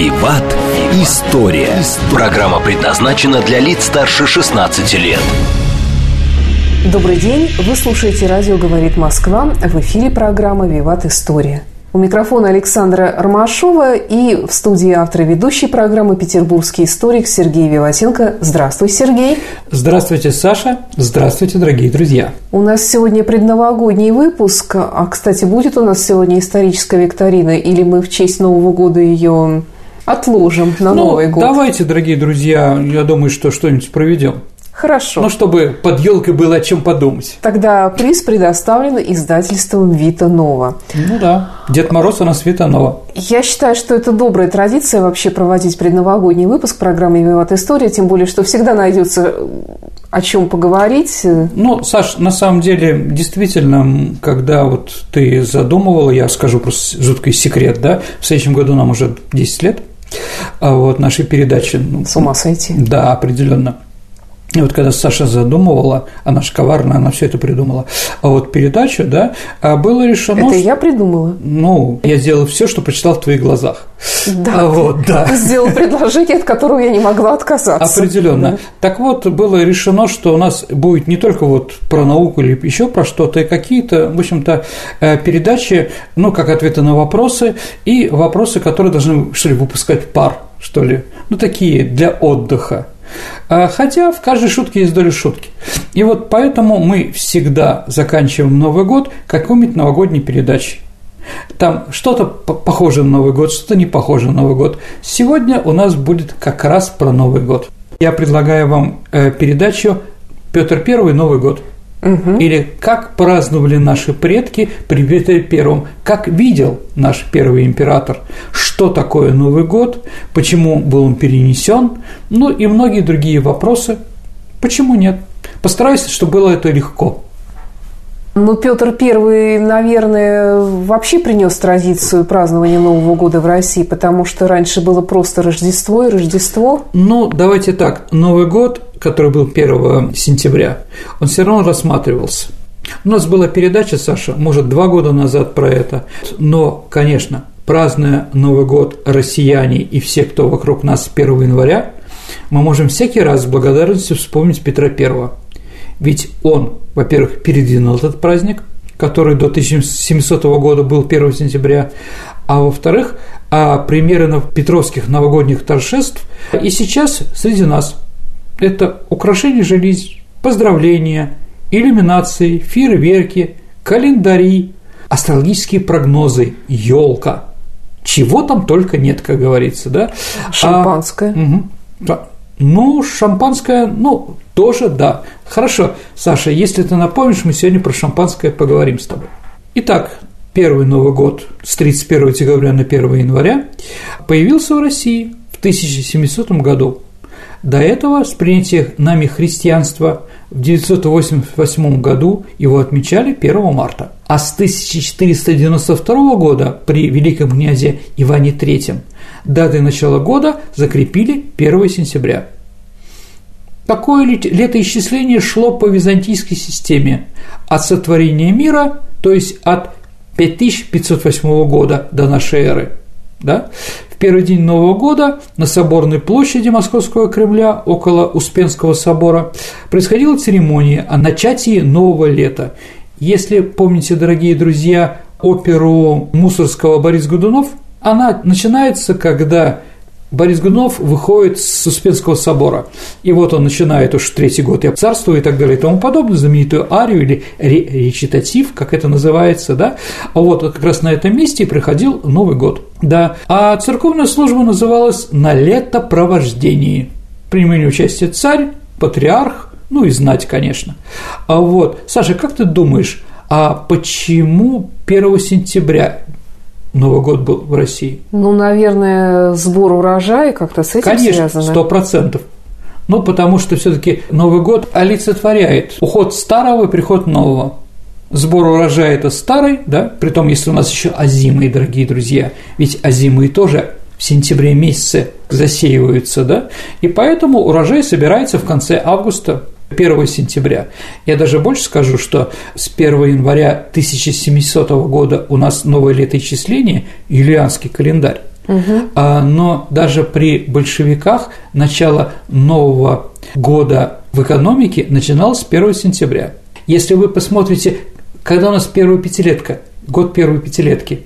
«Виват. История». Программа предназначена для лиц старше 16 лет. Добрый день. Вы слушаете «Радио говорит Москва». В эфире программа «Виват. История». У микрофона Александра Ромашова и в студии автор ведущей программы петербургский историк Сергей Виватенко. Здравствуй, Сергей. Здравствуйте, Саша. Здравствуйте, дорогие друзья. У нас сегодня предновогодний выпуск. А, кстати, будет у нас сегодня историческая викторина или мы в честь Нового года ее отложим на ну, Новый год? Давайте, дорогие друзья, я думаю, что что-нибудь проведем. Хорошо. Ну, чтобы под елкой было о чем подумать. Тогда приз предоставлен издательством Вита Нова. Ну да. Дед Мороз у нас Вита Нова. Я считаю, что это добрая традиция вообще проводить предновогодний выпуск программы «Виват История», тем более, что всегда найдется о чем поговорить. Ну, Саш, на самом деле, действительно, когда вот ты задумывала, я скажу просто жуткий секрет, да, в следующем году нам уже 10 лет, вот нашей передачи. Ну, С ума сойти. Да, определенно. И вот когда Саша задумывала, она же коварная, она все это придумала, а вот передачу, да, а было решено... Это что- я придумала. Ну, я сделал все, что прочитал в твоих глазах. Да. А вот, да. Сделал предложение, от которого я не могла отказаться. Определенно. Да. Так вот, было решено, что у нас будет не только вот про науку или еще про что-то, и какие-то, в общем-то, э, передачи, ну, как ответы на вопросы, и вопросы, которые должны, что ли, выпускать пар, что ли, ну, такие для отдыха. А, Хотя в каждой шутке есть доля шутки. И вот поэтому мы всегда заканчиваем Новый год какой-нибудь новогодней передачей. Там что-то по- похоже на Новый год, что-то не похоже на Новый год. Сегодня у нас будет как раз про Новый год. Я предлагаю вам э, передачу Петр Первый Новый год. Или как праздновали наши предки при Петре Первом, как видел наш первый император, что такое Новый год, почему был он перенесен, ну и многие другие вопросы. Почему нет? Постараюсь, чтобы было это легко. Ну, Петр Первый, наверное, вообще принес традицию празднования Нового года в России, потому что раньше было просто Рождество и Рождество. Ну, давайте так. Новый год, который был 1 сентября, он все равно рассматривался. У нас была передача, Саша, может, два года назад про это. Но, конечно, празднуя Новый год россияне и все, кто вокруг нас с 1 января, мы можем всякий раз с благодарностью вспомнить Петра Первого. Ведь он, во-первых, передвинул этот праздник, который до 1700 года был 1 сентября, а во-вторых, а примеры петровских новогодних торжеств и сейчас среди нас. Это украшение жилищ, поздравления, иллюминации, фейерверки, календари, астрологические прогнозы, елка. Чего там только нет, как говорится, да? А- Шампанское. Мгм. Да. Ну, шампанское, ну, тоже да. Хорошо, Саша, если ты напомнишь, мы сегодня про шампанское поговорим с тобой. Итак, первый Новый год с 31 декабря на 1 января появился в России в 1700 году. До этого с принятия нами христианства в 988 году его отмечали 1 марта. А с 1492 года при великом князе Иване III датой начала года закрепили 1 сентября. Такое лет- летоисчисление шло по византийской системе от сотворения мира, то есть от 5508 года до нашей эры. Да? В первый день Нового года на Соборной площади Московского Кремля около Успенского собора происходила церемония о начатии нового лета. Если помните, дорогие друзья, оперу Мусорского Борис Годунов, она начинается, когда Борис Годунов выходит с Успенского собора. И вот он начинает уж третий год «Я царствую» и так далее и тому подобное, знаменитую арию или ре- речитатив, как это называется, да. А вот как раз на этом месте и приходил Новый год, да. А церковная служба называлась «На летопровождении». Принимали участие царь, патриарх, ну и знать, конечно. А вот, Саша, как ты думаешь, а почему 1 сентября Новый год был в России? Ну, наверное, сбор урожая как-то с этим Конечно, связано. сто процентов. Ну, потому что все-таки Новый год олицетворяет уход старого и приход нового. Сбор урожая – это старый, да, при том, если у нас еще озимые, дорогие друзья, ведь озимые тоже в сентябре месяце засеиваются, да, и поэтому урожай собирается в конце августа, 1 сентября. Я даже больше скажу, что с 1 января 1700 года у нас новое летоисчисление, юлианский календарь. Угу. Но даже при большевиках начало нового года в экономике начиналось с 1 сентября. Если вы посмотрите, когда у нас первая пятилетка, год первой пятилетки,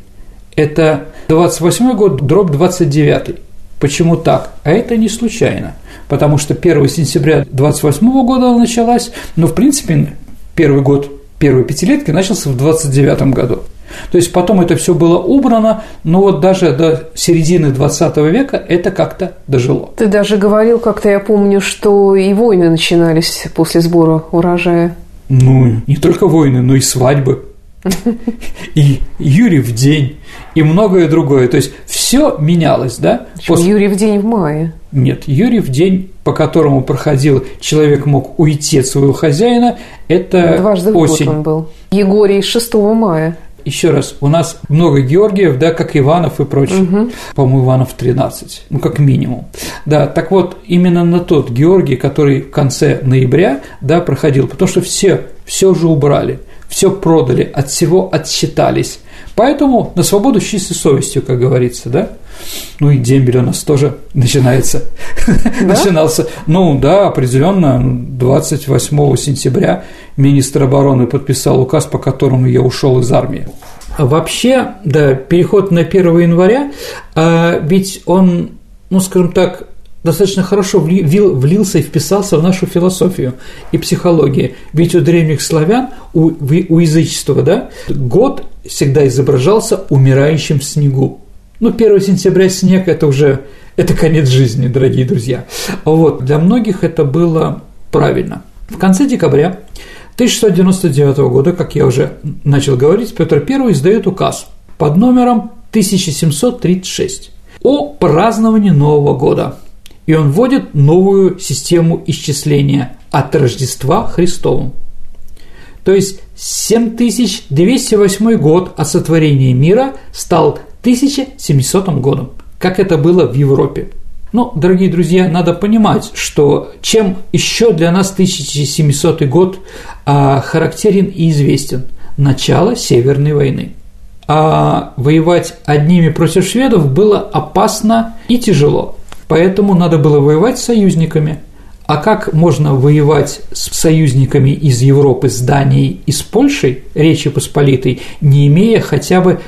это 28 год, дробь 29. Почему так? А это не случайно, потому что 1 сентября 28 года началась, но в принципе первый год первой пятилетки начался в 29 году. То есть потом это все было убрано, но вот даже до середины 20 века это как-то дожило. Ты даже говорил, как-то я помню, что и войны начинались после сбора урожая. Ну, не только войны, но и свадьбы. И Юрий в день, и многое другое. То есть все менялось, да? После... Юрий в день в мае. Нет, Юрий в день, по которому проходил, человек мог уйти от своего хозяина, это Дважды осень. в год он был. Егорий 6 мая еще раз, у нас много Георгиев, да, как Иванов и прочее. Угу. По-моему, Иванов 13, ну, как минимум. Да, так вот, именно на тот Георгий, который в конце ноября, да, проходил, потому что все, все уже убрали, все продали, от всего отсчитались. Поэтому на свободу с чистой совестью, как говорится, да. Ну и дембель у нас тоже начинается. Начинался. Ну да, определенно 28 сентября министр обороны подписал указ, по которому я ушел из армии. Вообще, да, переход на 1 января, а ведь он, ну, скажем так, достаточно хорошо влился и вписался в нашу философию и психологию. Ведь у древних славян, у, у язычества, да, год всегда изображался умирающим в снегу. Ну, 1 сентября снег – это уже это конец жизни, дорогие друзья. Вот, для многих это было правильно. В конце декабря 1699 года, как я уже начал говорить, Петр I издает указ под номером 1736 о праздновании Нового года. И он вводит новую систему исчисления от Рождества Христову. То есть 7208 год от сотворения мира стал 1700 годом, как это было в Европе. Но, дорогие друзья, надо понимать, что чем еще для нас 1700 год а, характерен и известен – начало Северной войны. А воевать одними против шведов было опасно и тяжело, поэтому надо было воевать с союзниками. А как можно воевать с союзниками из Европы, с Данией и с Польшей, Речи Посполитой, не имея хотя бы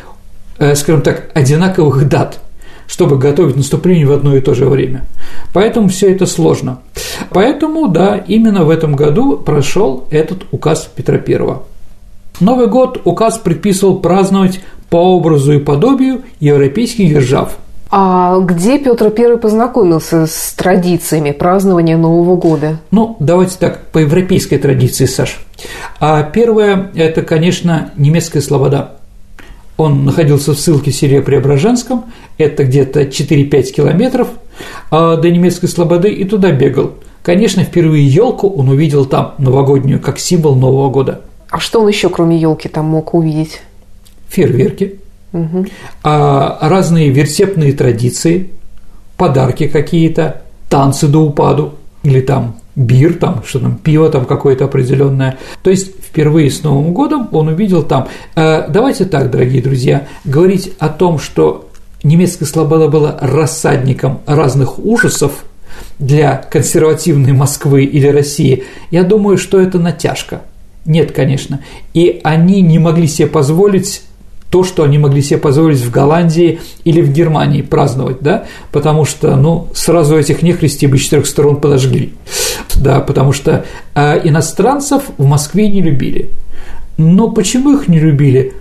Э, скажем так, одинаковых дат, чтобы готовить наступление в одно и то же время. Поэтому все это сложно. Поэтому, да, именно в этом году прошел этот указ Петра I. Новый год указ предписывал праздновать по образу и подобию европейских держав. А где Петр I познакомился с традициями празднования Нового года? Ну, давайте так, по европейской традиции, Саш. А первое – это, конечно, немецкая слобода – он находился в ссылке в селе Преображенском, это где-то 4-5 километров а, до немецкой слободы, и туда бегал. Конечно, впервые елку он увидел там, новогоднюю, как символ Нового года. А что он еще, кроме елки, там мог увидеть? Фейерверки, а, разные вертепные традиции, подарки какие-то, танцы до упаду или там бир, там, что там, пиво там какое-то определенное. То есть впервые с Новым годом он увидел там. Э, давайте так, дорогие друзья, говорить о том, что немецкая слобода была рассадником разных ужасов для консервативной Москвы или России, я думаю, что это натяжка. Нет, конечно. И они не могли себе позволить то, что они могли себе позволить в Голландии или в Германии праздновать, да, потому что, ну, сразу этих нехристей бы четырех сторон подожгли, да, потому что а иностранцев в Москве не любили. Но почему их не любили?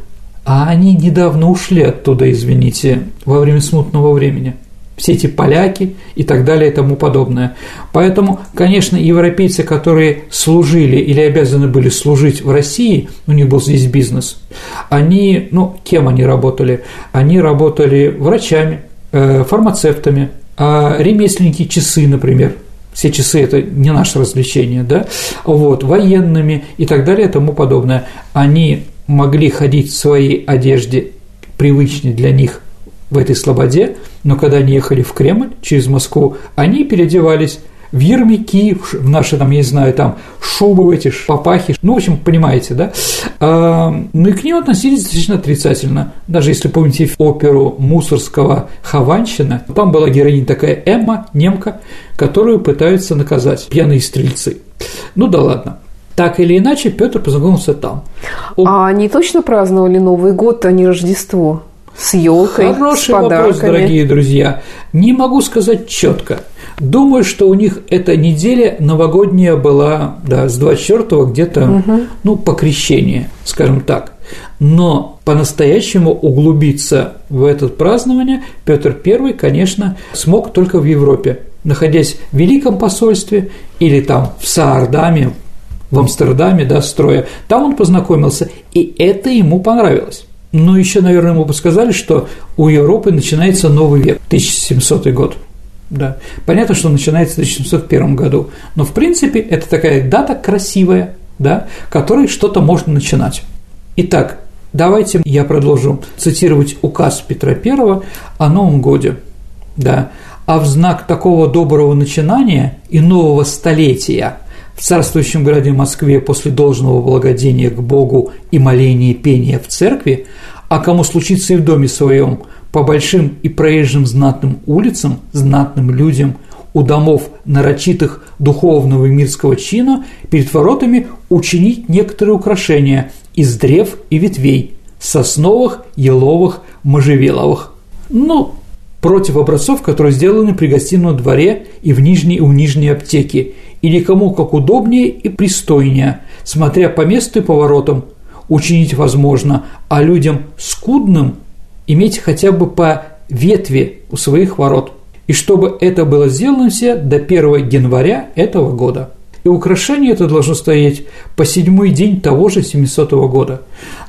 А они недавно ушли оттуда, извините, во время смутного времени все эти поляки и так далее и тому подобное. Поэтому, конечно, европейцы, которые служили или обязаны были служить в России, у них был здесь бизнес, они, ну, кем они работали? Они работали врачами, э, фармацевтами, а ремесленники часы, например, все часы это не наше развлечение, да, вот, военными и так далее и тому подобное. Они могли ходить в своей одежде, привычной для них в этой слободе, но когда они ехали в Кремль через Москву, они переодевались в ермяки, в наши, там, я не знаю, там, шубы эти, папахи, ну, в общем, понимаете, да? А, ну, и к ним относились достаточно отрицательно. Даже если помните оперу Мусорского «Хованщина», там была героиня такая Эмма, немка, которую пытаются наказать пьяные стрельцы. Ну да ладно. Так или иначе, Петр познакомился там. А они точно праздновали Новый год, а не Рождество? С елкой, Хороший с подарками. вопрос, дорогие друзья. Не могу сказать четко. Думаю, что у них эта неделя новогодняя была, да, с 24 где-то, угу. ну, по крещению, скажем так. Но по-настоящему углубиться в это празднование Петр I, конечно, смог только в Европе, находясь в Великом посольстве или там в Саардаме, в Амстердаме, да, строя. Там он познакомился, и это ему понравилось. Но еще, наверное, ему бы сказали, что у Европы начинается новый век, 1700 год. Да. Понятно, что начинается в 1701 году, но в принципе это такая дата красивая, да, которой что-то можно начинать. Итак, давайте я продолжу цитировать указ Петра I о Новом годе. Да. А в знак такого доброго начинания и нового столетия в царствующем городе Москве после должного благодения к Богу и моления и пения в церкви, а кому случится и в доме своем – по большим и проезжим знатным улицам, знатным людям, у домов нарочитых духовного и мирского чина перед воротами учинить некоторые украшения из древ и ветвей, сосновых, еловых, можжевеловых. Ну, против образцов, которые сделаны при гостином дворе и в нижней и у нижней аптеке, или кому как удобнее и пристойнее, смотря по месту и поворотам, учинить возможно, а людям скудным иметь хотя бы по ветви у своих ворот, и чтобы это было сделано все до 1 января этого года. И украшение это должно стоять по седьмой день того же 700 года.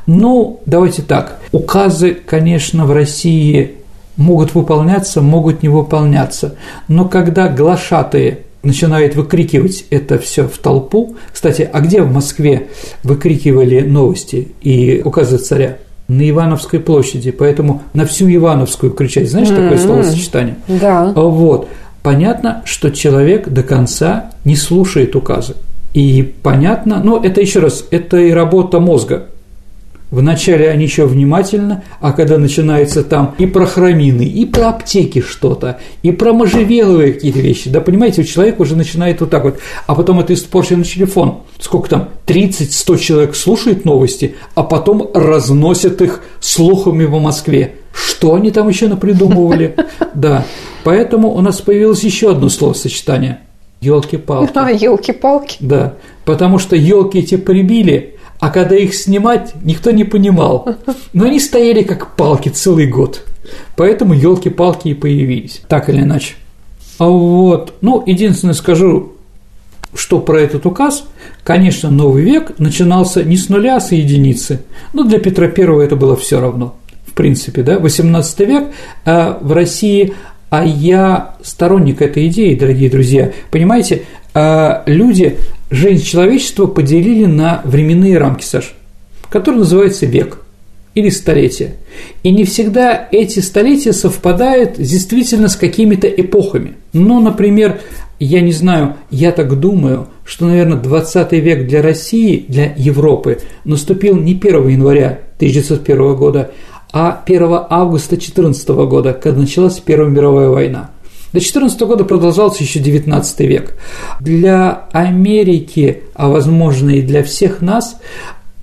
Ну, давайте так, указы, конечно, в России могут выполняться, могут не выполняться, но когда глашатые начинают выкрикивать это все в толпу. Кстати, а где в Москве выкрикивали новости и указы царя? на Ивановской площади, поэтому на всю Ивановскую кричать. Знаешь mm-hmm. такое словосочетание? Да. Вот. Понятно, что человек до конца не слушает указы. И понятно, ну, это еще раз, это и работа мозга. Вначале они еще внимательно, а когда начинается там и про храмины, и про аптеки что-то, и про можжевеловые какие-то вещи, да, понимаете, у человека уже начинает вот так вот, а потом это испорченный телефон, сколько там, 30-100 человек слушает новости, а потом разносят их слухами по Москве. Что они там еще напридумывали? Да, поэтому у нас появилось еще одно словосочетание – елки-палки. А, елки-палки. Да, потому что елки эти прибили, а когда их снимать, никто не понимал. Но они стояли как палки целый год. Поэтому елки-палки и появились, так или иначе. А вот, ну, единственное скажу, что про этот указ, конечно, новый век начинался не с нуля, а с единицы. Но для Петра I это было все равно. В принципе, да, 18 век а в России а я сторонник этой идеи, дорогие друзья. Понимаете, а люди жизнь человечества поделили на временные рамки, Саш, которые называются век или столетие. И не всегда эти столетия совпадают действительно с какими-то эпохами. Ну, например, я не знаю, я так думаю, что, наверное, 20 век для России, для Европы наступил не 1 января 1901 года, а 1 августа 2014 года, когда началась Первая мировая война – до 14 года продолжался еще 19 век. Для Америки, а возможно и для всех нас,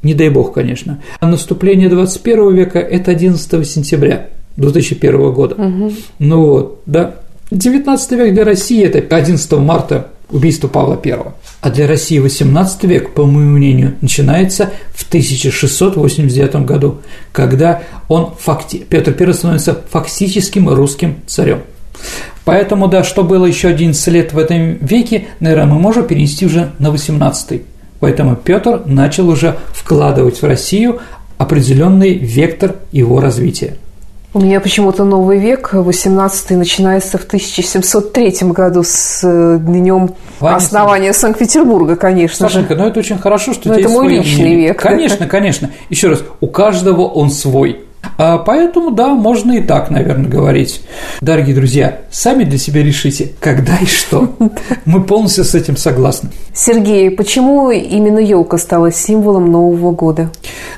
не дай бог, конечно, наступление 21 века – это 11 сентября 2001 года. Угу. Ну вот, да. 19 век для России – это 11 марта убийство Павла I. А для России 18 век, по моему мнению, начинается в 1689 году, когда он факти... Петр I становится фактическим русским царем. Поэтому, да, что было еще 11 лет в этом веке, наверное, мы можем перенести уже на 18 Поэтому Петр начал уже вкладывать в Россию определенный вектор его развития. У меня почему-то новый век, 18 начинается в 1703 году с э, днем основания Санкт-Петербурга, конечно Сашенька, же. ну это очень хорошо, что Но это мой личный мнение. век. Конечно, конечно. Еще раз, у каждого он свой. А поэтому, да, можно и так, наверное, говорить. Дорогие друзья, сами для себя решите, когда и что. Мы полностью с этим согласны. Сергей, почему именно елка стала символом Нового года?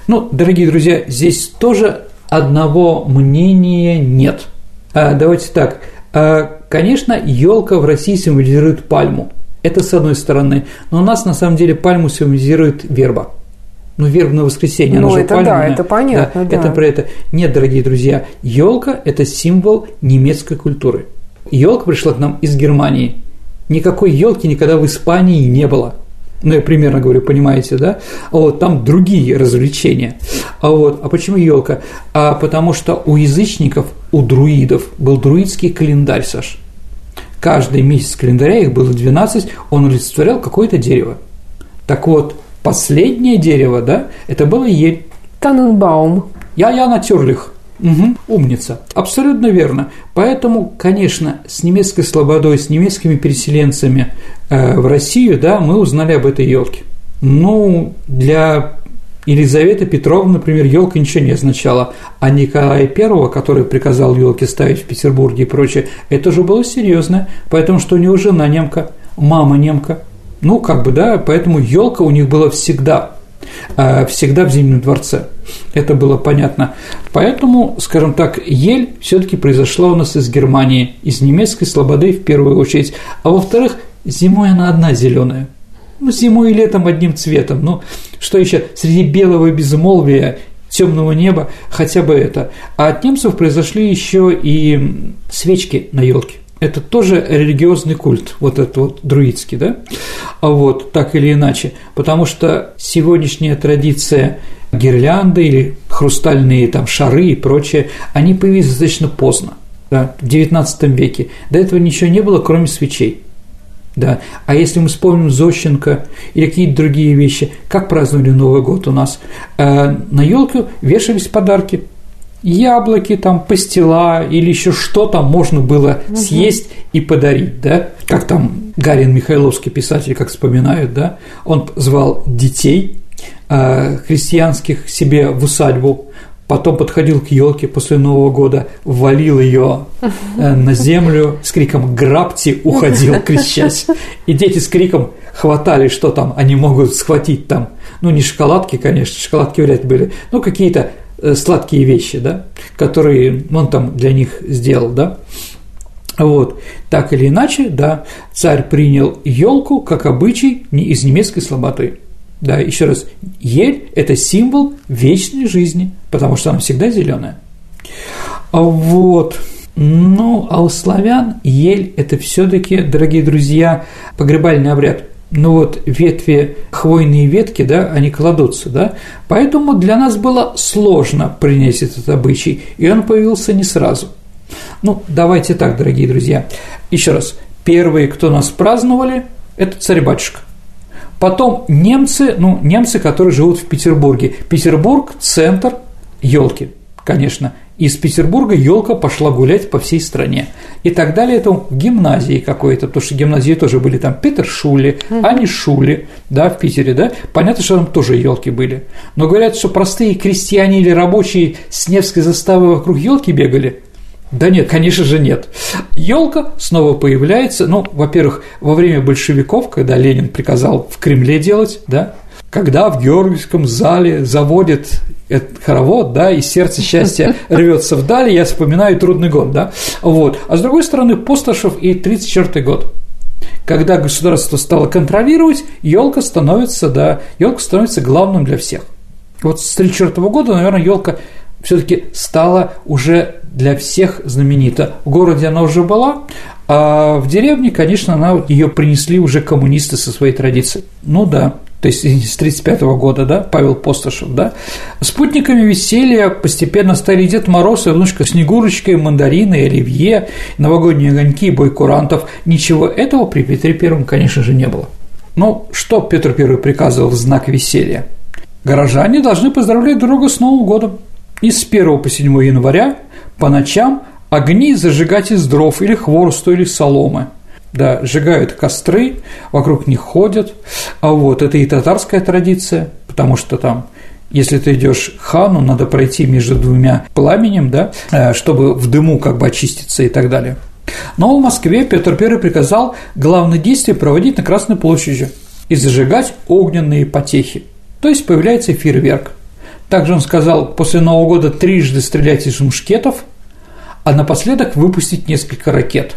Ну, дорогие друзья, здесь тоже одного мнения нет. А, давайте так. А, конечно, елка в России символизирует пальму. Это с одной стороны. Но у нас на самом деле пальму символизирует верба. Ну, вербное воскресенье, ну, оно же это пальмовое. да, это понятно, да, да. Это про это. Нет, дорогие друзья, елка – это символ немецкой культуры. Елка пришла к нам из Германии. Никакой елки никогда в Испании не было ну, я примерно говорю, понимаете, да? А вот там другие развлечения. А вот, а почему елка? А потому что у язычников, у друидов был друидский календарь, Саш. Каждый месяц календаря их было 12, он олицетворял какое-то дерево. Так вот, последнее дерево, да, это было ель. Таненбаум. Я, я натерлих. Угу, умница. Абсолютно верно. Поэтому, конечно, с немецкой слободой, с немецкими переселенцами э, в Россию, да, мы узнали об этой елке. Ну, для Елизаветы Петровны, например, елка ничего не означала, а Николая I, который приказал елки ставить в Петербурге и прочее, это уже было серьезно, поэтому что у него жена немка, мама немка. Ну, как бы, да, поэтому елка у них была всегда Э, всегда в Зимнем дворце. Это было понятно. Поэтому, скажем так, ель все-таки произошла у нас из Германии, из немецкой слободы в первую очередь. А во-вторых, зимой она одна зеленая. Ну, зимой и летом одним цветом. Ну, что еще? Среди белого безмолвия темного неба хотя бы это. А от немцев произошли еще и свечки на елке это тоже религиозный культ, вот этот вот друидский, да, а вот так или иначе, потому что сегодняшняя традиция гирлянды или хрустальные там шары и прочее, они появились достаточно поздно, да, в XIX веке. До этого ничего не было, кроме свечей. Да. А если мы вспомним Зощенко или какие-то другие вещи, как праздновали Новый год у нас, э, на елку вешались подарки – яблоки, там, пастила или еще что там можно было угу. съесть и подарить, да, как там Гарин Михайловский писатель, как вспоминают, да, он звал детей э, христианских себе в усадьбу, потом подходил к елке после Нового года, валил ее э, на землю с криком «Грабьте!» уходил, кричась. И дети с криком хватали, что там они могут схватить там. Ну, не шоколадки, конечно, шоколадки вряд ли были, но какие-то сладкие вещи, да, которые он там для них сделал, да. Вот, так или иначе, да, царь принял елку как обычай не из немецкой слаботы. Да, еще раз, ель – это символ вечной жизни, потому что она всегда зеленая. Вот. Ну, а у славян ель – это все-таки, дорогие друзья, погребальный обряд – ну вот ветви, хвойные ветки, да, они кладутся, да, поэтому для нас было сложно принять этот обычай, и он появился не сразу. Ну, давайте так, дорогие друзья, еще раз, первые, кто нас праздновали, это царь-батюшка. Потом немцы, ну, немцы, которые живут в Петербурге. Петербург – центр елки, конечно – из Петербурга елка пошла гулять по всей стране. И так далее, это в гимназии какой-то, потому что гимназии тоже были там Петр Шули, Ани Шули, да, в Питере, да. Понятно, что там тоже елки были. Но говорят, что простые крестьяне или рабочие с Невской заставы вокруг елки бегали. Да нет, конечно же нет. Елка снова появляется, ну, во-первых, во время большевиков, когда Ленин приказал в Кремле делать, да, когда в Георгиевском зале заводят этот хоровод, да, и сердце счастья рвется вдали, я вспоминаю трудный год, да, вот. А с другой стороны, Посташев и 34 год. Когда государство стало контролировать, елка становится, да, елка становится главным для всех. Вот с 34 года, наверное, елка все-таки стала уже для всех знаменита. В городе она уже была, а в деревне, конечно, она ее принесли уже коммунисты со своей традицией. Ну да, то есть с 1935 года, да, Павел Постышев, да. Спутниками веселья постепенно стали Дед Мороз и внучка Снегурочка, и мандарины, и оливье, новогодние огоньки, бой курантов. Ничего этого при Петре Первом, конечно же, не было. Но что Петр Первый приказывал в знак веселья? Горожане должны поздравлять друга с Новым годом. И с 1 по 7 января по ночам огни зажигать из дров или хворосту или соломы. Да, сжигают костры, вокруг них ходят. А вот это и татарская традиция, потому что там если ты идешь хану, надо пройти между двумя пламенем, да, э, чтобы в дыму как бы очиститься и так далее. Но в Москве Петр I приказал главное действие проводить на Красной площади и зажигать огненные потехи. То есть появляется фейерверк. Также он сказал после Нового года трижды стрелять из мушкетов, а напоследок выпустить несколько ракет.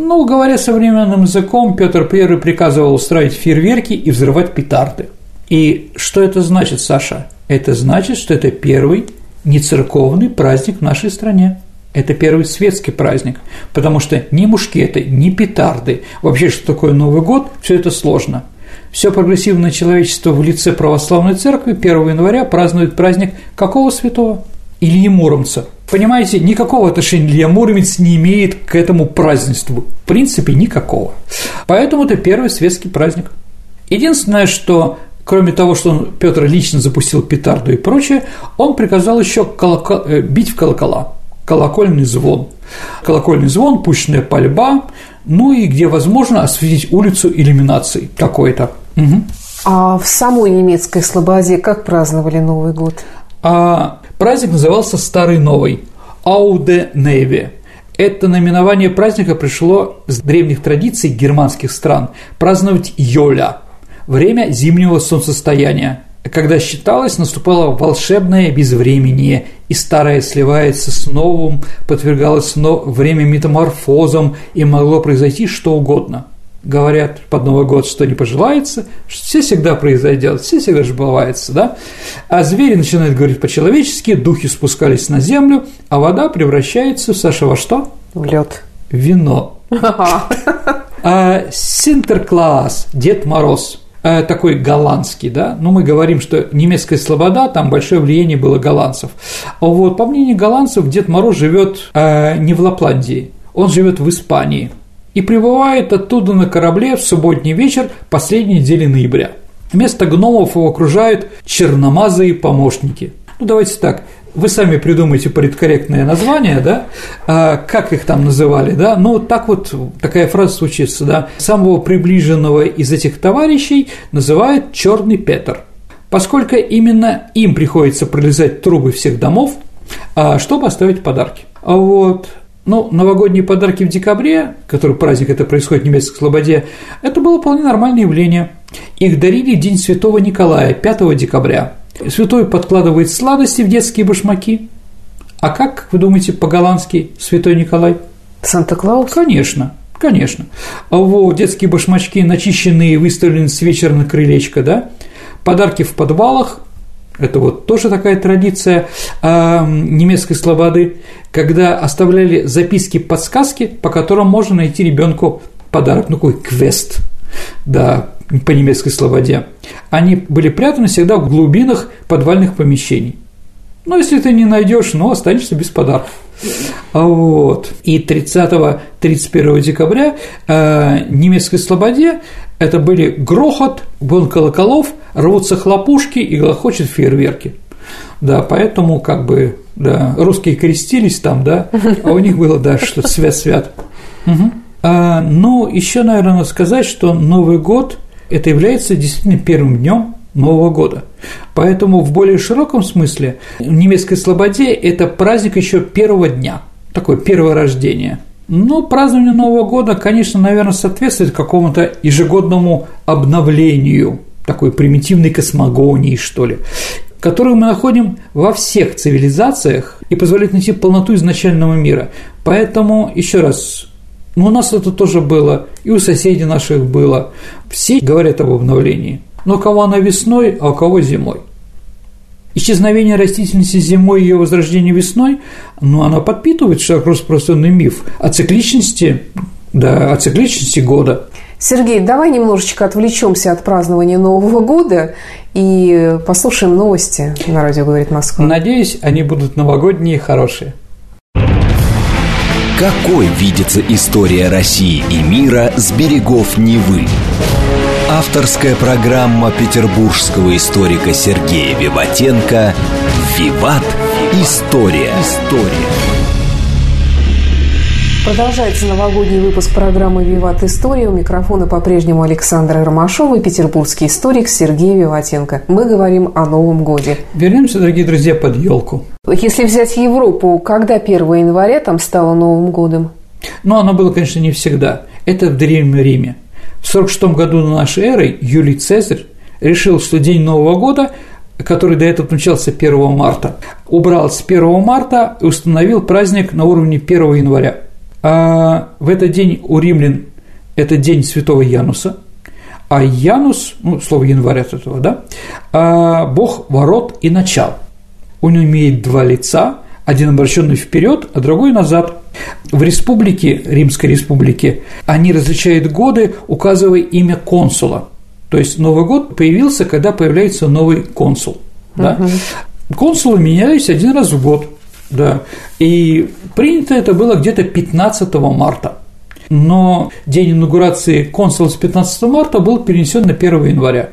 Ну, говоря современным языком, Петр I приказывал устраивать фейерверки и взрывать петарды – и что это значит, Саша? Это значит, что это первый нецерковный праздник в нашей стране. Это первый светский праздник, потому что ни мушкеты, ни петарды, вообще что такое Новый год, все это сложно. Все прогрессивное человечество в лице православной церкви 1 января празднует праздник какого святого? Ильи Муромца. Понимаете, никакого отношения Илья Муромец не имеет к этому празднеству. В принципе, никакого. Поэтому это первый светский праздник. Единственное, что Кроме того, что он, Петр лично запустил петарду и прочее, он приказал еще колокол, э, бить в колокола, колокольный звон. Колокольный звон, пущенная пальба, ну и где возможно осветить улицу иллюминацией какой-то. Угу. А в самой немецкой Слободе как праздновали Новый год? А, праздник назывался Старый Новый – Ауде Неве. Это наименование праздника пришло с древних традиций германских стран – праздновать Йоля – время зимнего солнцестояния, когда считалось, наступало волшебное безвременье, и старое сливается с новым, подвергалось время метаморфозам, и могло произойти что угодно. Говорят под Новый год, что не пожелается, что все всегда произойдет, все всегда же бывается, да? А звери начинают говорить по-человечески, духи спускались на землю, а вода превращается, Саша, во что? В лед. Вино. А Синтеркласс, Дед Мороз – Э, такой голландский, да, но мы говорим, что немецкая слобода, там большое влияние было голландцев. А вот, по мнению голландцев, Дед Мороз живет э, не в Лапландии, он живет в Испании и прибывает оттуда на корабле в субботний вечер последней недели ноября. Вместо гномов его окружают черномазые помощники. Ну, давайте так, вы сами придумаете политкорректное название, да, а, как их там называли, да, ну, так вот такая фраза случится, да, самого приближенного из этих товарищей называют черный Петр, поскольку именно им приходится пролезать трубы всех домов, а, чтобы оставить подарки. А вот ну, новогодние подарки в декабре, который праздник это происходит в немецкой слободе, это было вполне нормальное явление. Их дарили в День Святого Николая, 5 декабря. Святой подкладывает сладости в детские башмаки. А как, как вы думаете, по-голландски Святой Николай? Санта-Клаус? Конечно, конечно. А вот детские башмачки, начищенные, выставлены с вечера на крылечко, да? Подарки в подвалах, это вот тоже такая традиция э, немецкой слободы, когда оставляли записки, подсказки, по которым можно найти ребенку подарок, ну какой квест, да, по немецкой слободе, они были прятаны всегда в глубинах подвальных помещений. Но если ты не найдешь, ну, останешься без подарков. А вот. И 30-31 декабря э, немецкой слободе это были грохот, бон колоколов, рвутся хлопушки и грохочет фейерверки. Да, поэтому как бы да, русские крестились там, да, а у них было, да, что свят-свят. Угу. А, ну, еще, наверное, надо сказать, что Новый год это является действительно первым днем Нового года. Поэтому в более широком смысле в немецкой слободе это праздник еще первого дня, такое первое рождение. Но празднование Нового года, конечно, наверное, соответствует какому-то ежегодному обновлению, такой примитивной космогонии, что ли, которую мы находим во всех цивилизациях и позволяет найти полноту изначального мира. Поэтому, еще раз, ну, у нас это тоже было, и у соседей наших было. Все говорят об обновлении. Но у кого она весной, а у кого зимой. Исчезновение растительности зимой и ее возрождение весной, ну, она подпитывает широко распространенный миф о цикличности, да, о цикличности года. Сергей, давай немножечко отвлечемся от празднования Нового года и послушаем новости на радио «Говорит Москва». Надеюсь, они будут новогодние и хорошие. Какой видится история России и мира с берегов Невы? Авторская программа петербургского историка Сергея Виватенко «Виват. История. История. Продолжается новогодний выпуск программы «Виват История». У микрофона по-прежнему Александра Ромашова и петербургский историк Сергей Виватенко. Мы говорим о Новом годе. Вернемся, дорогие друзья, под елку. Если взять Европу, когда 1 января там стало Новым годом? Ну, оно было, конечно, не всегда. Это в Древнем Риме. В 46 году до нашей эры Юлий Цезарь решил, что день Нового года который до этого отмечался 1 марта, убрал с 1 марта и установил праздник на уровне 1 января. А в этот день у римлян это день святого Януса, а Янус, ну, слово январь от этого, да, а бог ворот и начал. Он имеет два лица, один обращенный вперед, а другой назад. В республике, Римской республике, они различают годы, указывая имя консула. То есть Новый год появился, когда появляется новый консул. Да? Угу. Консулы менялись один раз в год. Да. И принято это было где-то 15 марта. Но день инаугурации консула с 15 марта был перенесен на 1 января.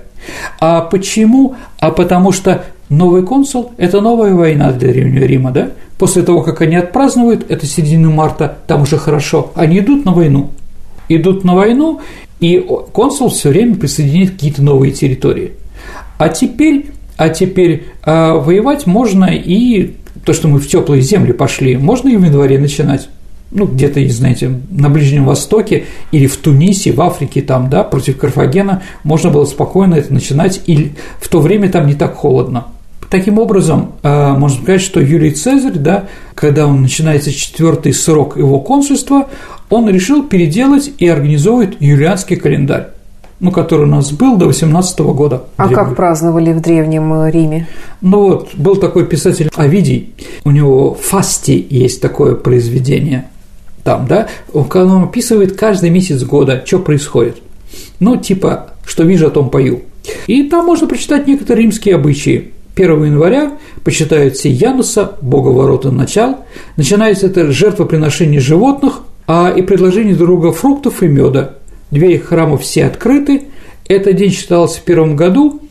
А почему? А потому что новый консул – это новая война для Древнего Рима, да? После того, как они отпразднуют, это середина марта, там уже хорошо, они идут на войну. Идут на войну, и консул все время присоединяет какие-то новые территории. А теперь, а теперь э, воевать можно и то, что мы в теплые земли пошли, можно и в январе начинать. Ну, где-то, знаете, на Ближнем Востоке или в Тунисе, в Африке, там, да, против Карфагена можно было спокойно это начинать, и в то время там не так холодно. Таким образом, э, можно сказать, что Юлий Цезарь, да, когда он начинается четвертый срок его консульства, он решил переделать и организовывать юлианский календарь ну, который у нас был до 18 года. А как праздновали в Древнем Риме? Ну вот, был такой писатель Овидий, у него «Фасти» есть такое произведение там, да, он описывает каждый месяц года, что происходит. Ну, типа, что вижу, о том пою. И там можно прочитать некоторые римские обычаи. 1 января почитают все Януса, бога ворота начал, начинается это жертвоприношение животных, а и предложение друга фруктов и меда – двери храмов все открыты, этот день считался в первом году,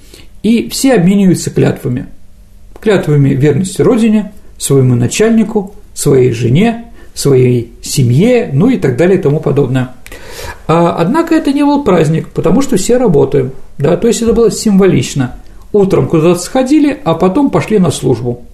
и все обмениваются клятвами. Клятвами верности Родине, своему начальнику, своей жене, своей семье, ну и так далее и тому подобное. А, однако это не был праздник, потому что все работаем, да, то есть это было символично. Утром куда-то сходили, а потом пошли на службу.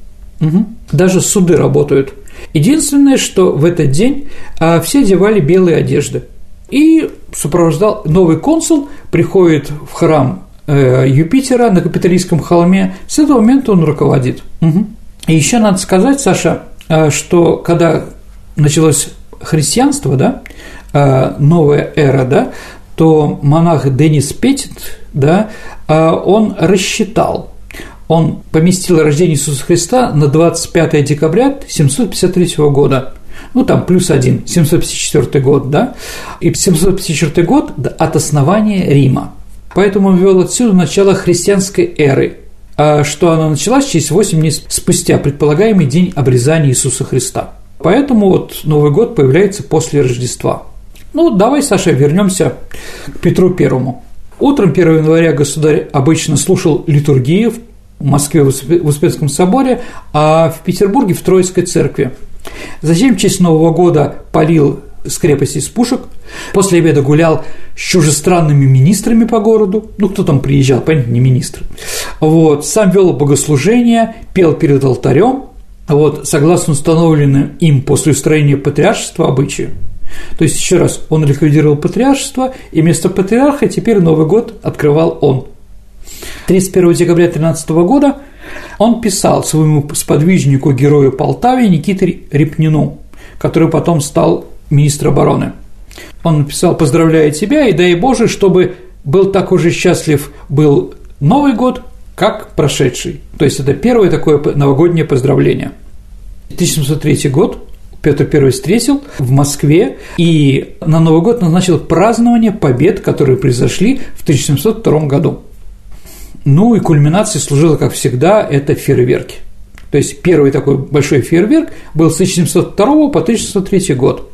Угу. Даже суды работают. Единственное, что в этот день а, все одевали белые одежды – и сопровождал новый консул, приходит в храм э, Юпитера на Капитолийском холме, с этого момента он руководит. Угу. И еще надо сказать, Саша, э, что когда началось христианство, да, э, новая эра, да, то монах Денис Петит, да, он рассчитал, он поместил рождение Иисуса Христа на 25 декабря 753 года ну там плюс один, 754 год, да, и 754 год от основания Рима. Поэтому ввел отсюда начало христианской эры, а что она началась через 8 дней спустя, предполагаемый день обрезания Иисуса Христа. Поэтому вот Новый год появляется после Рождества. Ну, давай, Саша, вернемся к Петру Первому. Утром 1 января государь обычно слушал литургию в Москве в Успенском соборе, а в Петербурге в Троицкой церкви. Затем в честь Нового года полил с крепости из пушек, после обеда гулял с чужестранными министрами по городу, ну, кто там приезжал, понятно, не министр, вот, сам вел богослужение, пел перед алтарем, вот, согласно установленным им после устроения патриаршества обычаю. То есть, еще раз, он ликвидировал патриаршество, и вместо патриарха теперь Новый год открывал он. 31 декабря 13 года он писал своему сподвижнику, герою Полтаве Никите Репнину, который потом стал министром обороны. Он написал «Поздравляю тебя и дай Боже, чтобы был так уже счастлив был Новый год, как прошедший». То есть это первое такое новогоднее поздравление. 1703 год Петр I встретил в Москве и на Новый год назначил празднование побед, которые произошли в 1702 году. Ну и кульминацией служила, как всегда, это фейерверки. То есть первый такой большой фейерверк был с 1702 по 1703 год.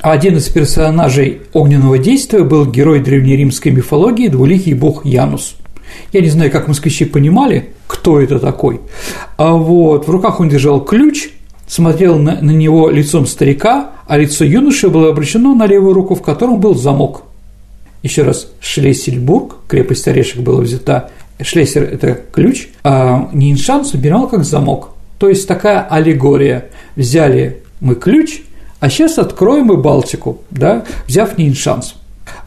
А один из персонажей огненного действия был герой древнеримской мифологии, двуликий бог Янус. Я не знаю, как москвичи понимали, кто это такой. А вот в руках он держал ключ, смотрел на, на него лицом старика, а лицо юноши было обращено на левую руку, в котором был замок. Еще раз, Шлессельбург, крепость Орешек была взята, Шлессер – это ключ, а Ниншан собирал как замок. То есть такая аллегория. Взяли мы ключ, а сейчас откроем и Балтику, да, взяв Ниншанс.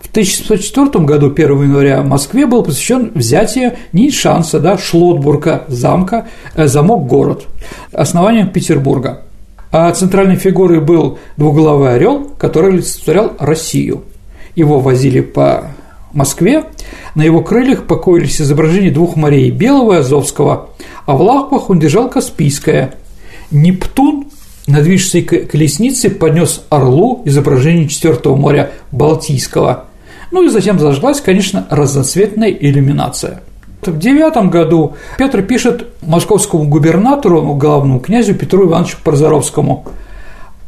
В 1704 году, 1 января, в Москве был посвящен взятие Ниншанса, да, Шлотбурга, замка, э, замок-город, основанием Петербурга. А центральной фигурой был двуглавый орел, который олицетворял Россию. Его возили по Москве, на его крыльях покоились изображения двух морей – Белого и Азовского, а в лапах он держал Каспийское. Нептун на движущей колеснице поднес орлу изображение Четвертого моря Балтийского. Ну и затем зажглась, конечно, разноцветная иллюминация. В девятом году Петр пишет московскому губернатору, ну, главному князю Петру Ивановичу Прозоровскому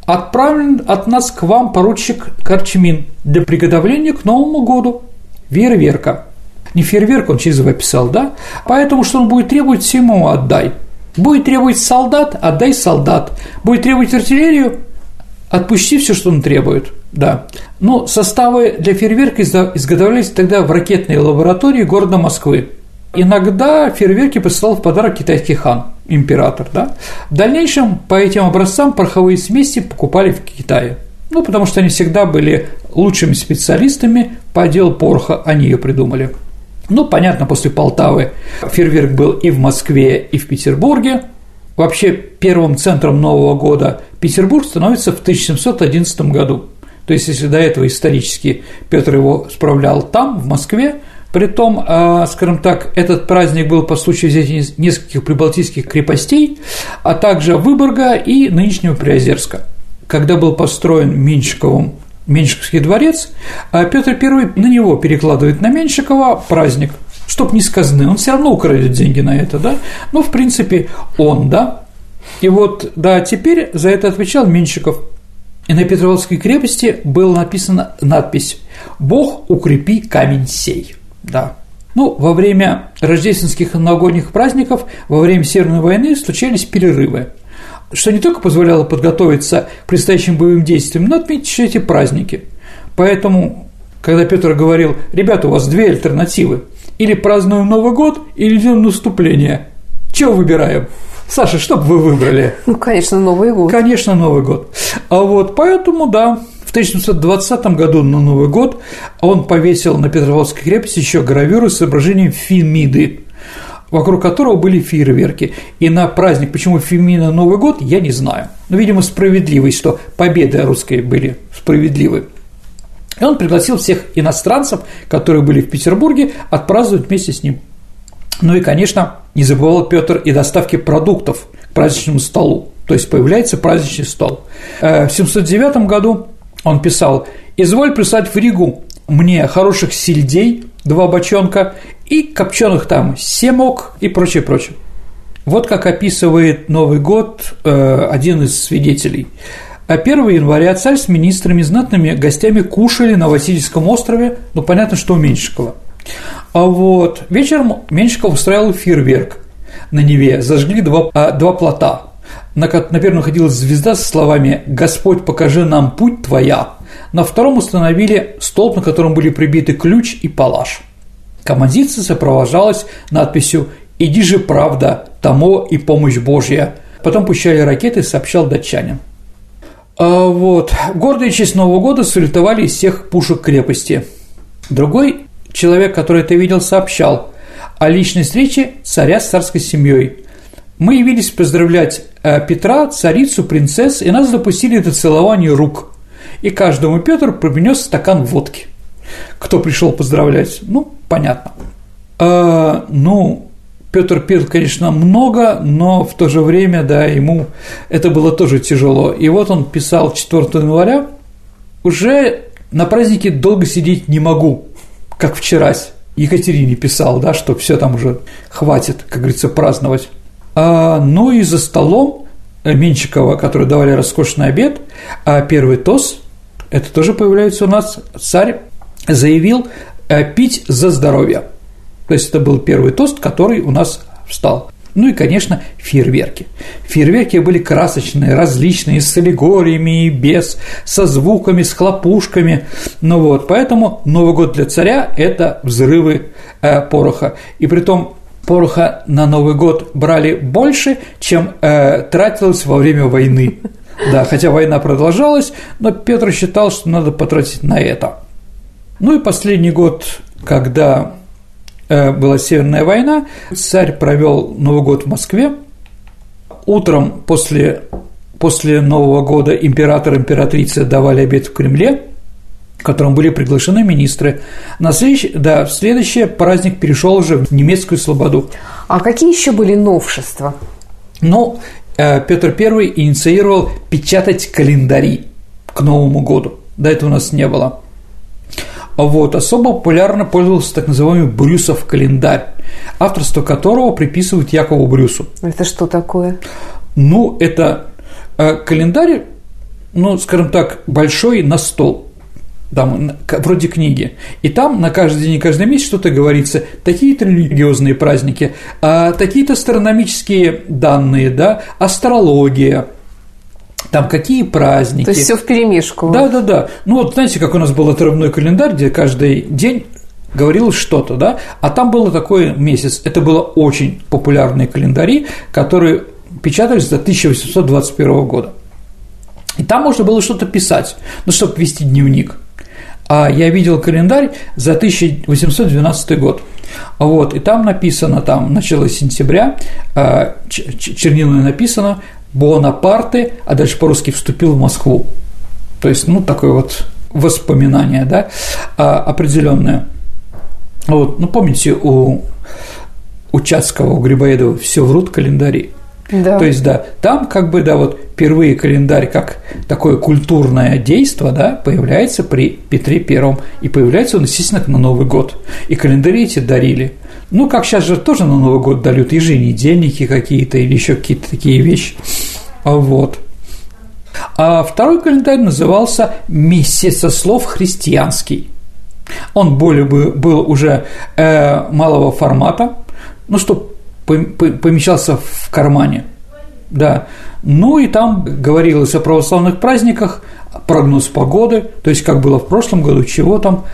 «Отправлен от нас к вам поручик Корчмин для приготовления к Новому году. Фейерверка». Не фейерверк он через описал, да? Поэтому что он будет требовать, всему отдай. Будет требовать солдат, отдай солдат. Будет требовать артиллерию, отпусти все, что он требует. Да. Но составы для фейерверка изготовлялись тогда в ракетной лаборатории города Москвы. Иногда фейерверки посылал в подарок китайский хан, император. Да? В дальнейшем по этим образцам пороховые смеси покупали в Китае. Ну, потому что они всегда были лучшими специалистами по делу пороха, они ее придумали. Ну, понятно, после Полтавы фейерверк был и в Москве, и в Петербурге. Вообще первым центром Нового года Петербург становится в 1711 году. То есть, если до этого исторически Петр его справлял там, в Москве, Притом, а, скажем так, этот праздник был по случаю взятия нескольких прибалтийских крепостей, а также Выборга и нынешнего Приозерска. Когда был построен Меньшиковым Меньшиковский дворец, а Петр I на него перекладывает на Меньшикова праздник, чтоб не сказаны, он все равно украдет деньги на это, да, но в принципе он, да, и вот, да, теперь за это отвечал Меньшиков, и на Петровской крепости была написана надпись «Бог укрепи камень сей», да, ну, во время рождественских новогодних праздников, во время Северной войны случались перерывы что не только позволяло подготовиться к предстоящим боевым действиям, но отметить еще эти праздники. Поэтому, когда Петр говорил, ребята, у вас две альтернативы, или празднуем Новый год, или идем наступление, чего выбираем? Саша, что бы вы выбрали? Ну, конечно, Новый год. Конечно, Новый год. А вот поэтому, да, в 1720 году на Новый год он повесил на Петровской крепости еще гравюру с изображением Фемиды, вокруг которого были фейерверки. И на праздник, почему Фемина Новый год, я не знаю. Но, видимо, справедливость, что победы русские были справедливы. И он пригласил всех иностранцев, которые были в Петербурге, отпраздновать вместе с ним. Ну и, конечно, не забывал Петр и доставки продуктов к праздничному столу. То есть появляется праздничный стол. Э, в 709 году он писал «Изволь прислать в Ригу мне хороших сельдей, два бочонка, и копченых там семок и прочее, прочее. Вот как описывает Новый год э, один из свидетелей. 1 а января царь с министрами, знатными гостями кушали на Васильевском острове, ну, понятно, что у Меньшикова. А вот вечером Меньшиков устраивал фейерверк на Неве, зажгли два, а, два плота. На, на первом находилась звезда со словами «Господь, покажи нам путь твоя». На втором установили столб, на котором были прибиты ключ и палаш – Композиция сопровождалась надписью «Иди же, правда, тому и помощь Божья». Потом пущали ракеты, сообщал датчанин. А вот. Гордые честь Нового года салютовали из всех пушек крепости. Другой человек, который это видел, сообщал о личной встрече царя с царской семьей. Мы явились поздравлять э, Петра, царицу, принцесс, и нас допустили до целования рук. И каждому Петр принес стакан водки. Кто пришел поздравлять? Ну, понятно. А, ну, Петр пил, конечно, много, но в то же время, да, ему это было тоже тяжело. И вот он писал 4 января, уже на празднике долго сидеть не могу, как вчера Екатерине писал, да, что все там уже хватит, как говорится, праздновать. А, ну и за столом Менчикова, который давали роскошный обед, а первый тост, это тоже появляется у нас, царь заявил э, пить за здоровье. То есть это был первый тост, который у нас встал. Ну и, конечно, фейерверки. Фейерверки были красочные, различные, с аллегориями и без, со звуками, с хлопушками. Ну вот, поэтому Новый год для царя – это взрывы э, пороха. И при том пороха на Новый год брали больше, чем э, тратилось во время войны. Да, хотя война продолжалась, но Петр считал, что надо потратить на это. Ну и последний год, когда была Северная война, царь провел Новый год в Москве. Утром после, после Нового года император и императрица давали обед в Кремле, в котором были приглашены министры. На следующий, да, в следующий праздник перешел уже в немецкую слободу. А какие еще были новшества? Ну, э, Петр I инициировал печатать календари к Новому году. До этого у нас не было. А вот. Особо популярно пользовался так называемый Брюсов календарь, авторство которого приписывают Якову Брюсу. Это что такое? Ну, это э, календарь, ну, скажем так, большой на стол, там, вроде книги. И там на каждый день и каждый месяц что-то говорится, такие-то религиозные праздники, а такие-то астрономические данные, да, астрология – там какие праздники. То есть все в перемешку. Да, да, да. Ну вот знаете, как у нас был отрывной календарь, где каждый день говорилось что-то, да, а там было такой месяц. Это было очень популярные календари, которые печатались до 1821 года. И там можно было что-то писать, ну, чтобы вести дневник. А я видел календарь за 1812 год. Вот, и там написано, там начало сентября, а, чернилами написано Бонапарте, а дальше по-русски вступил в Москву. То есть, ну, такое вот воспоминание, да, а, определенное. Вот, ну, помните, у у Чацкого, у Грибоедова все врут календари. Да. То есть, да, там как бы, да, вот впервые календарь как такое культурное действие, да, появляется при Петре Первом, и появляется он, естественно, на Новый год. И календари эти дарили. Ну, как сейчас же тоже на Новый год дают еженедельники какие-то или еще какие-то такие вещи. А Вот. А второй календарь назывался «Месяцеслов христианский». Он более был уже э, малого формата, ну, что помещался в кармане. Да. Ну и там говорилось о православных праздниках, прогноз погоды, то есть как было в прошлом году, чего там.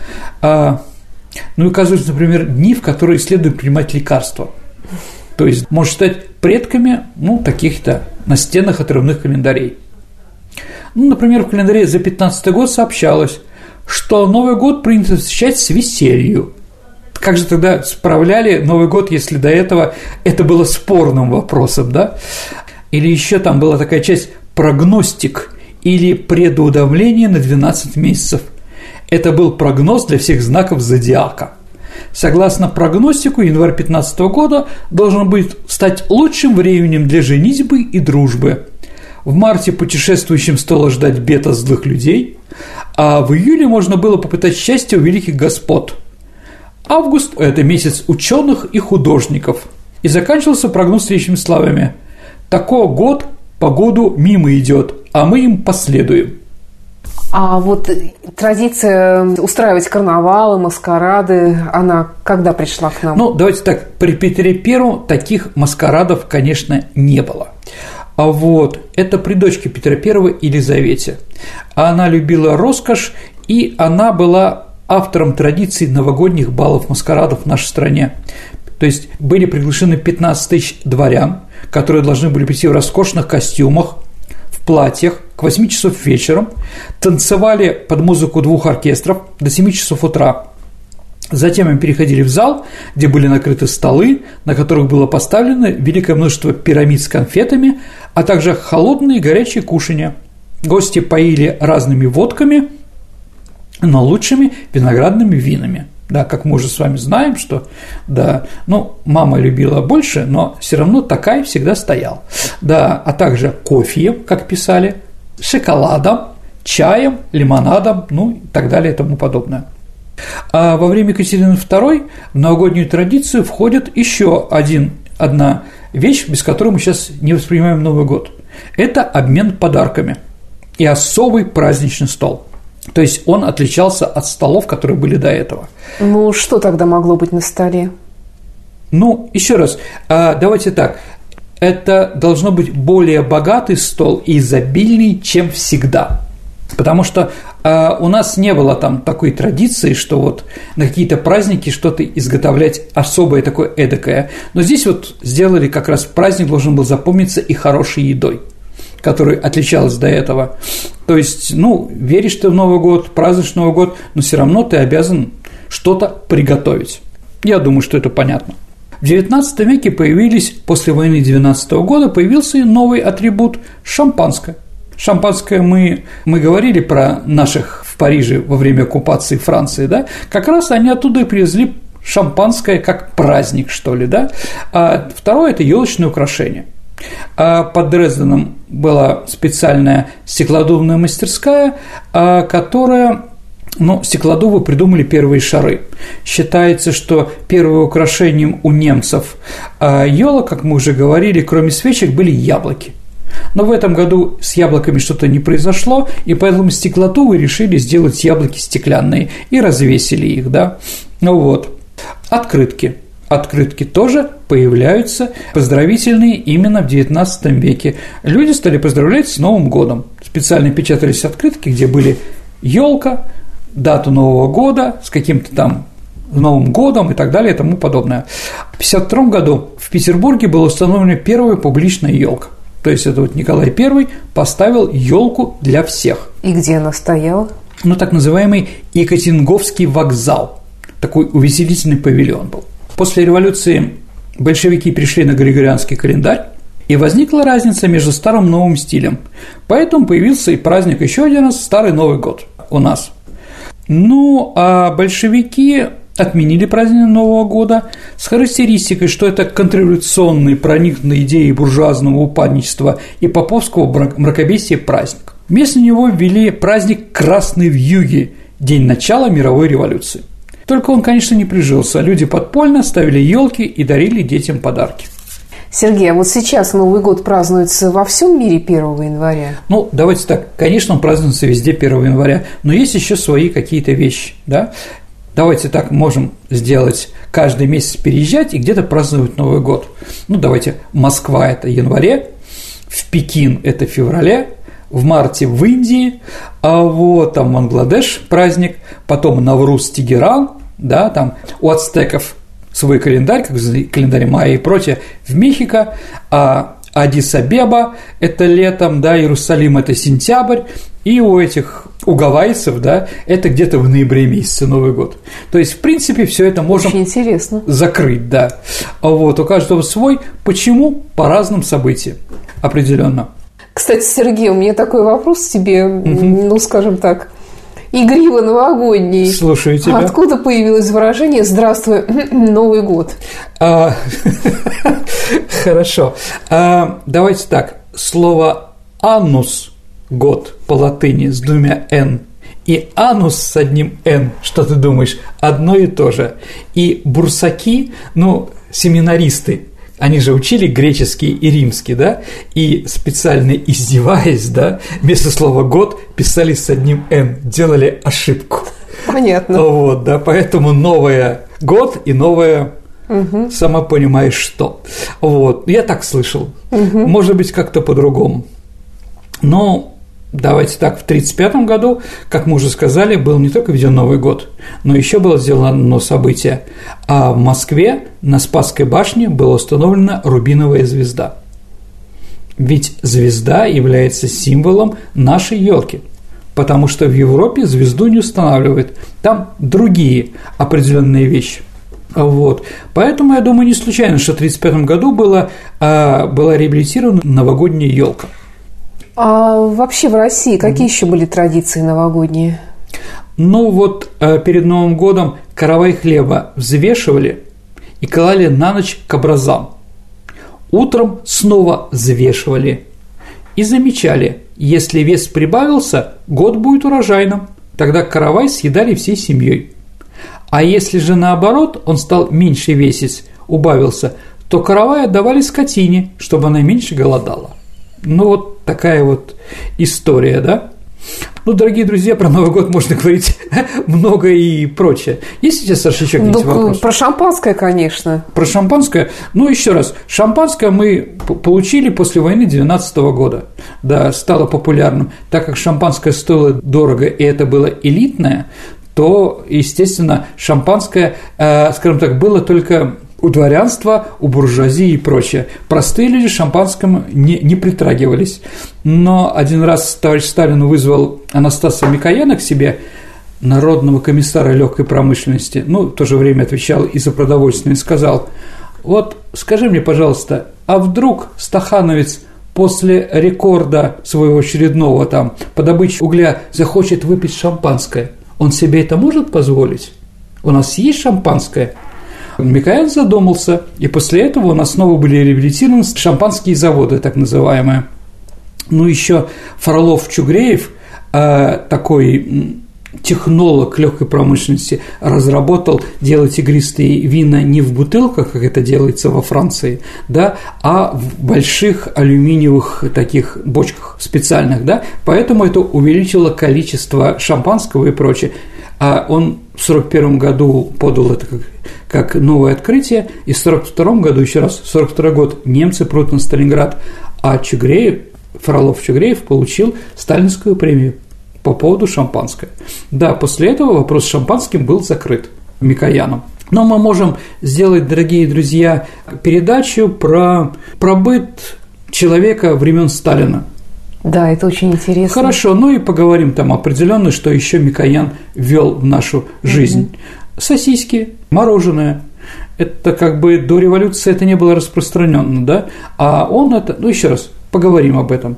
А, ну и указываются, например, дни, в которые следует принимать лекарства. То есть может стать предками, ну, таких-то настенных отрывных календарей. Ну, например, в календаре за 15 год сообщалось, что Новый год принято встречать с веселью. Как же тогда справляли Новый год, если до этого это было спорным вопросом, да? Или еще там была такая часть прогностик или предуведомление на 12 месяцев – это был прогноз для всех знаков зодиака. Согласно прогностику, январь 15 года должен будет стать лучшим временем для женитьбы и дружбы. В марте путешествующим стоило ждать бета злых людей, а в июле можно было попытать счастье у великих господ. Август – это месяц ученых и художников. И заканчивался прогноз следующими словами. «Такой год по году мимо идет, а мы им последуем». А вот традиция устраивать карнавалы, маскарады, она когда пришла к нам? Ну, давайте так, при Петре Первом таких маскарадов, конечно, не было. А вот это при дочке Петра I Елизавете. Она любила роскошь, и она была автором традиции новогодних баллов маскарадов в нашей стране. То есть были приглашены 15 тысяч дворян, которые должны были прийти в роскошных костюмах, платьях к 8 часов вечером, танцевали под музыку двух оркестров до 7 часов утра. Затем им переходили в зал, где были накрыты столы, на которых было поставлено великое множество пирамид с конфетами, а также холодные и горячие кушания. Гости поили разными водками, но лучшими виноградными винами – да, как мы уже с вами знаем, что, да, ну, мама любила больше, но все равно такая всегда стоял. Да, а также кофе, как писали, шоколадом, чаем, лимонадом, ну и так далее и тому подобное. А во время Екатерины II в новогоднюю традицию входит еще один, одна вещь, без которой мы сейчас не воспринимаем Новый год. Это обмен подарками и особый праздничный стол – то есть он отличался от столов, которые были до этого. Ну, что тогда могло быть на столе? Ну, еще раз, а, давайте так. Это должно быть более богатый стол и изобильный, чем всегда. Потому что э, у нас не было там такой традиции, что вот на какие-то праздники что-то изготовлять особое такое эдакое. Но здесь вот сделали как раз праздник должен был запомниться и хорошей едой которая отличалась до этого. То есть, ну, веришь ты в Новый год, празднуешь Новый год, но все равно ты обязан что-то приготовить. Я думаю, что это понятно. В XIX веке появились, после войны 19 года, появился и новый атрибут – шампанское. Шампанское мы, мы говорили про наших в Париже во время оккупации Франции, да, как раз они оттуда и привезли шампанское как праздник, что ли, да. А второе – это елочное украшение. А под Дрезденом была специальная стеклодувная мастерская, а, которая ну, стеклодувы придумали первые шары. Считается, что первым украшением у немцев елок, а, как мы уже говорили, кроме свечек, были яблоки. Но в этом году с яблоками что-то не произошло, и поэтому стеклотувы решили сделать яблоки стеклянные и развесили их, да. Ну вот. Открытки. Открытки тоже появляются поздравительные именно в XIX веке. Люди стали поздравлять с Новым годом. Специально печатались открытки, где были елка, дату Нового года с каким-то там Новым годом и так далее и тому подобное. В 1952 году в Петербурге была установлена первая публичная елка. То есть это вот Николай I поставил елку для всех. И где она стояла? Ну, так называемый Екатеринговский вокзал. Такой увеселительный павильон был. После революции большевики пришли на Григорианский календарь, и возникла разница между старым и новым стилем. Поэтому появился и праздник еще один раз – Старый Новый год у нас. Ну, а большевики отменили праздник Нового года с характеристикой, что это контрреволюционный, проникнутый идеей буржуазного упадничества и поповского мракобесия праздник. Вместо него ввели праздник Красный в Юге, день начала мировой революции. Только он, конечно, не прижился. Люди подпольно ставили елки и дарили детям подарки. Сергей, а вот сейчас Новый год празднуется во всем мире 1 января? Ну, давайте так, конечно, он празднуется везде 1 января, но есть еще свои какие-то вещи, да? Давайте так можем сделать каждый месяц переезжать и где-то праздновать Новый год. Ну, давайте, Москва – это январе, в Пекин – это феврале, в марте в Индии, а вот там Бангладеш праздник, потом Навруз Тегеран, да, там у ацтеков свой календарь, как календарь Майя и прочее, в Мехико, а Адис-Абеба – это летом, да, Иерусалим – это сентябрь, и у этих у гавайцев, да, это где-то в ноябре месяце Новый год. То есть, в принципе, все это интересно. закрыть, да. А вот у каждого свой. Почему? По разным событиям определенно. Кстати, Сергей, у меня такой вопрос тебе, угу. ну, скажем так, игриво новогодний. Слушаю тебя. Откуда появилось выражение «Здравствуй, Новый год»? А, хорошо. А, давайте так. Слово «анус» – год по латыни с двумя «н» и анус с одним «н», что ты думаешь, одно и то же. И бурсаки, ну, семинаристы, они же учили греческий и римский, да, и специально издеваясь, да, вместо слова «год» писали с одним «н», делали ошибку. Понятно. Вот, да, поэтому новое «год» и новое Угу. Сама понимаешь, что. Вот. Я так слышал. Угу. Может быть, как-то по-другому. Но Давайте так, в 1935 году, как мы уже сказали, был не только введен Новый год, но еще было сделано одно событие. А в Москве на Спасской башне была установлена рубиновая звезда. Ведь звезда является символом нашей елки, потому что в Европе звезду не устанавливают, там другие определенные вещи. Вот. Поэтому, я думаю, не случайно, что в 1935 году была, а, была реабилитирована новогодняя елка. А вообще в России какие еще были традиции новогодние? Ну вот э, перед Новым годом каравай хлеба взвешивали и клали на ночь к образам. Утром снова взвешивали и замечали, если вес прибавился, год будет урожайным. Тогда каравай съедали всей семьей. А если же наоборот он стал меньше весить, убавился, то каравай отдавали скотине, чтобы она меньше голодала. Ну вот такая вот история, да? Ну, дорогие друзья, про Новый год можно говорить много и прочее. Есть сейчас, Саша, еще какие-то Ну, вопросы? про шампанское, конечно. Про шампанское. Ну, еще раз. Шампанское мы получили после войны 19 года. Да, стало популярным. Так как шампанское стоило дорого, и это было элитное, то, естественно, шампанское, э, скажем так, было только у дворянства, у буржуазии и прочее. Простые люди шампанскому не, не притрагивались. Но один раз товарищ Сталин вызвал Анастаса Микояна к себе, народного комиссара легкой промышленности, ну, в то же время отвечал и за продовольственное, и сказал, вот скажи мне, пожалуйста, а вдруг Стахановец после рекорда своего очередного там по добыче угля захочет выпить шампанское, он себе это может позволить? У нас есть шампанское? Микаэл задумался, и после этого у нас снова были реабилитированы шампанские заводы, так называемые. Ну, еще Фролов-Чугреев, э, такой технолог легкой промышленности, разработал делать игристые вина не в бутылках, как это делается во Франции, да, а в больших алюминиевых таких бочках специальных, да, поэтому это увеличило количество шампанского и прочее. А он в 1941 году подал это как, как новое открытие, и в 1942 году, еще раз, 1942 год, немцы прут на Сталинград, а Чугреев, Фролов Чугреев получил сталинскую премию по поводу шампанского. Да, после этого вопрос с шампанским был закрыт Микояном. Но мы можем сделать, дорогие друзья, передачу про, про быт человека времен Сталина. Да, это очень интересно. Хорошо, ну и поговорим там определенно, что еще Микоян ввел в нашу жизнь. Сосиски, мороженое. Это как бы до революции это не было распространено, да? А он это, ну еще раз, поговорим об этом.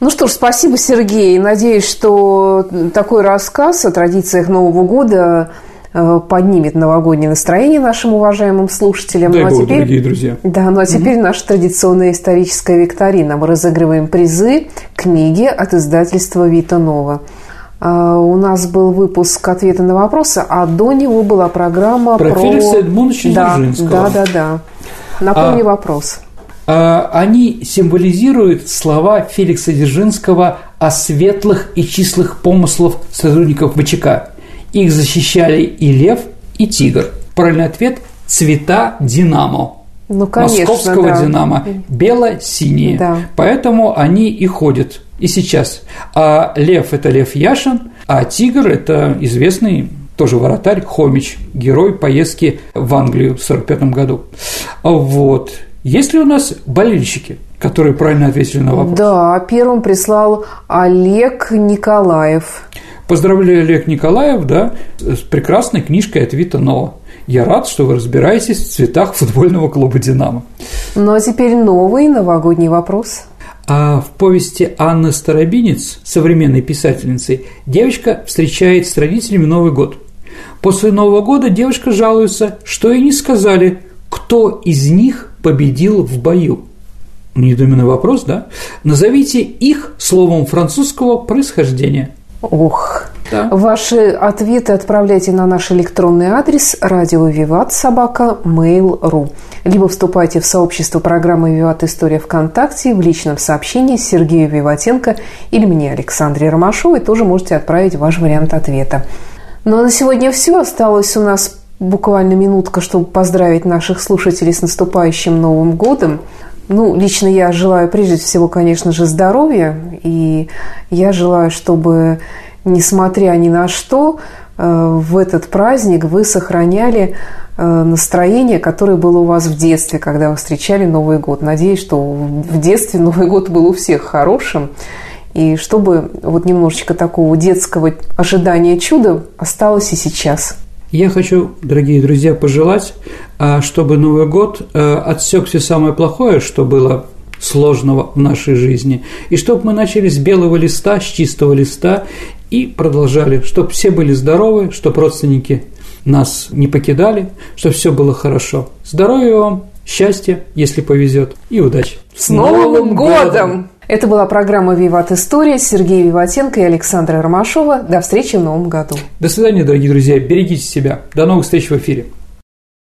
Ну что ж, спасибо, Сергей. Надеюсь, что такой рассказ о традициях Нового года поднимет новогоднее настроение нашим уважаемым слушателям. Дай ну, а Бог, теперь... дорогие друзья. Да, ну а теперь наша традиционная историческая викторина. Мы разыгрываем призы книги от издательства Вита Нова. А, У нас был выпуск ответа на вопросы, а до него была программа Про про... Феликса Эдмундовича да, Дзержинского. да, да, да. Напомни А- вопрос. А, Они символизируют слова Феликса Дзержинского о светлых и числых помыслах сотрудников ВЧК. Их защищали и лев, и тигр. Правильный ответ – цвета «Динамо». Ну, конечно, Московского да. «Динамо». Бело-синие. Да. Поэтому они и ходят и сейчас. А лев – это Лев Яшин, а тигр – это известный тоже вратарь Хомич, герой поездки в Англию в 1945 году. Вот. Есть ли у нас болельщики, которые правильно ответили на вопрос? Да, первым прислал Олег Николаев. Поздравляю, Олег Николаев, да, с прекрасной книжкой от Вита Нова. Я рад, что вы разбираетесь в цветах футбольного клуба «Динамо». Ну а теперь новый новогодний вопрос. А в повести Анны Старобинец, современной писательницей, девочка встречает с родителями Новый год. После Нового года девушка жалуется, что ей не сказали, кто из них победил в бою. Недоуменный вопрос, да? Назовите их словом французского происхождения. Ох. Да. Ваши ответы отправляйте на наш электронный адрес радио Виват собака mail.ru либо вступайте в сообщество программы Виват История ВКонтакте в личном сообщении Сергею Виватенко или мне, Александре Ромашовой, тоже можете отправить ваш вариант ответа. Ну а на сегодня все. Осталось у нас буквально минутка, чтобы поздравить наших слушателей с наступающим Новым годом. Ну, лично я желаю прежде всего, конечно же, здоровья, и я желаю, чтобы, несмотря ни на что, э, в этот праздник вы сохраняли э, настроение, которое было у вас в детстве, когда вы встречали Новый год. Надеюсь, что в детстве Новый год был у всех хорошим, и чтобы вот немножечко такого детского ожидания чуда осталось и сейчас. Я хочу, дорогие друзья, пожелать, а, чтобы Новый год э, отсек все самое плохое, что было сложного в нашей жизни, и чтобы мы начали с белого листа, с чистого листа и продолжали, чтобы все были здоровы, чтобы родственники нас не покидали, чтобы все было хорошо. Здоровья вам, счастья, если повезет, и удачи. С Новым годом! Это была программа «Виват История» Сергей Виватенко и Александра Ромашова. До встречи в Новом году. До свидания, дорогие друзья. Берегите себя. До новых встреч в эфире.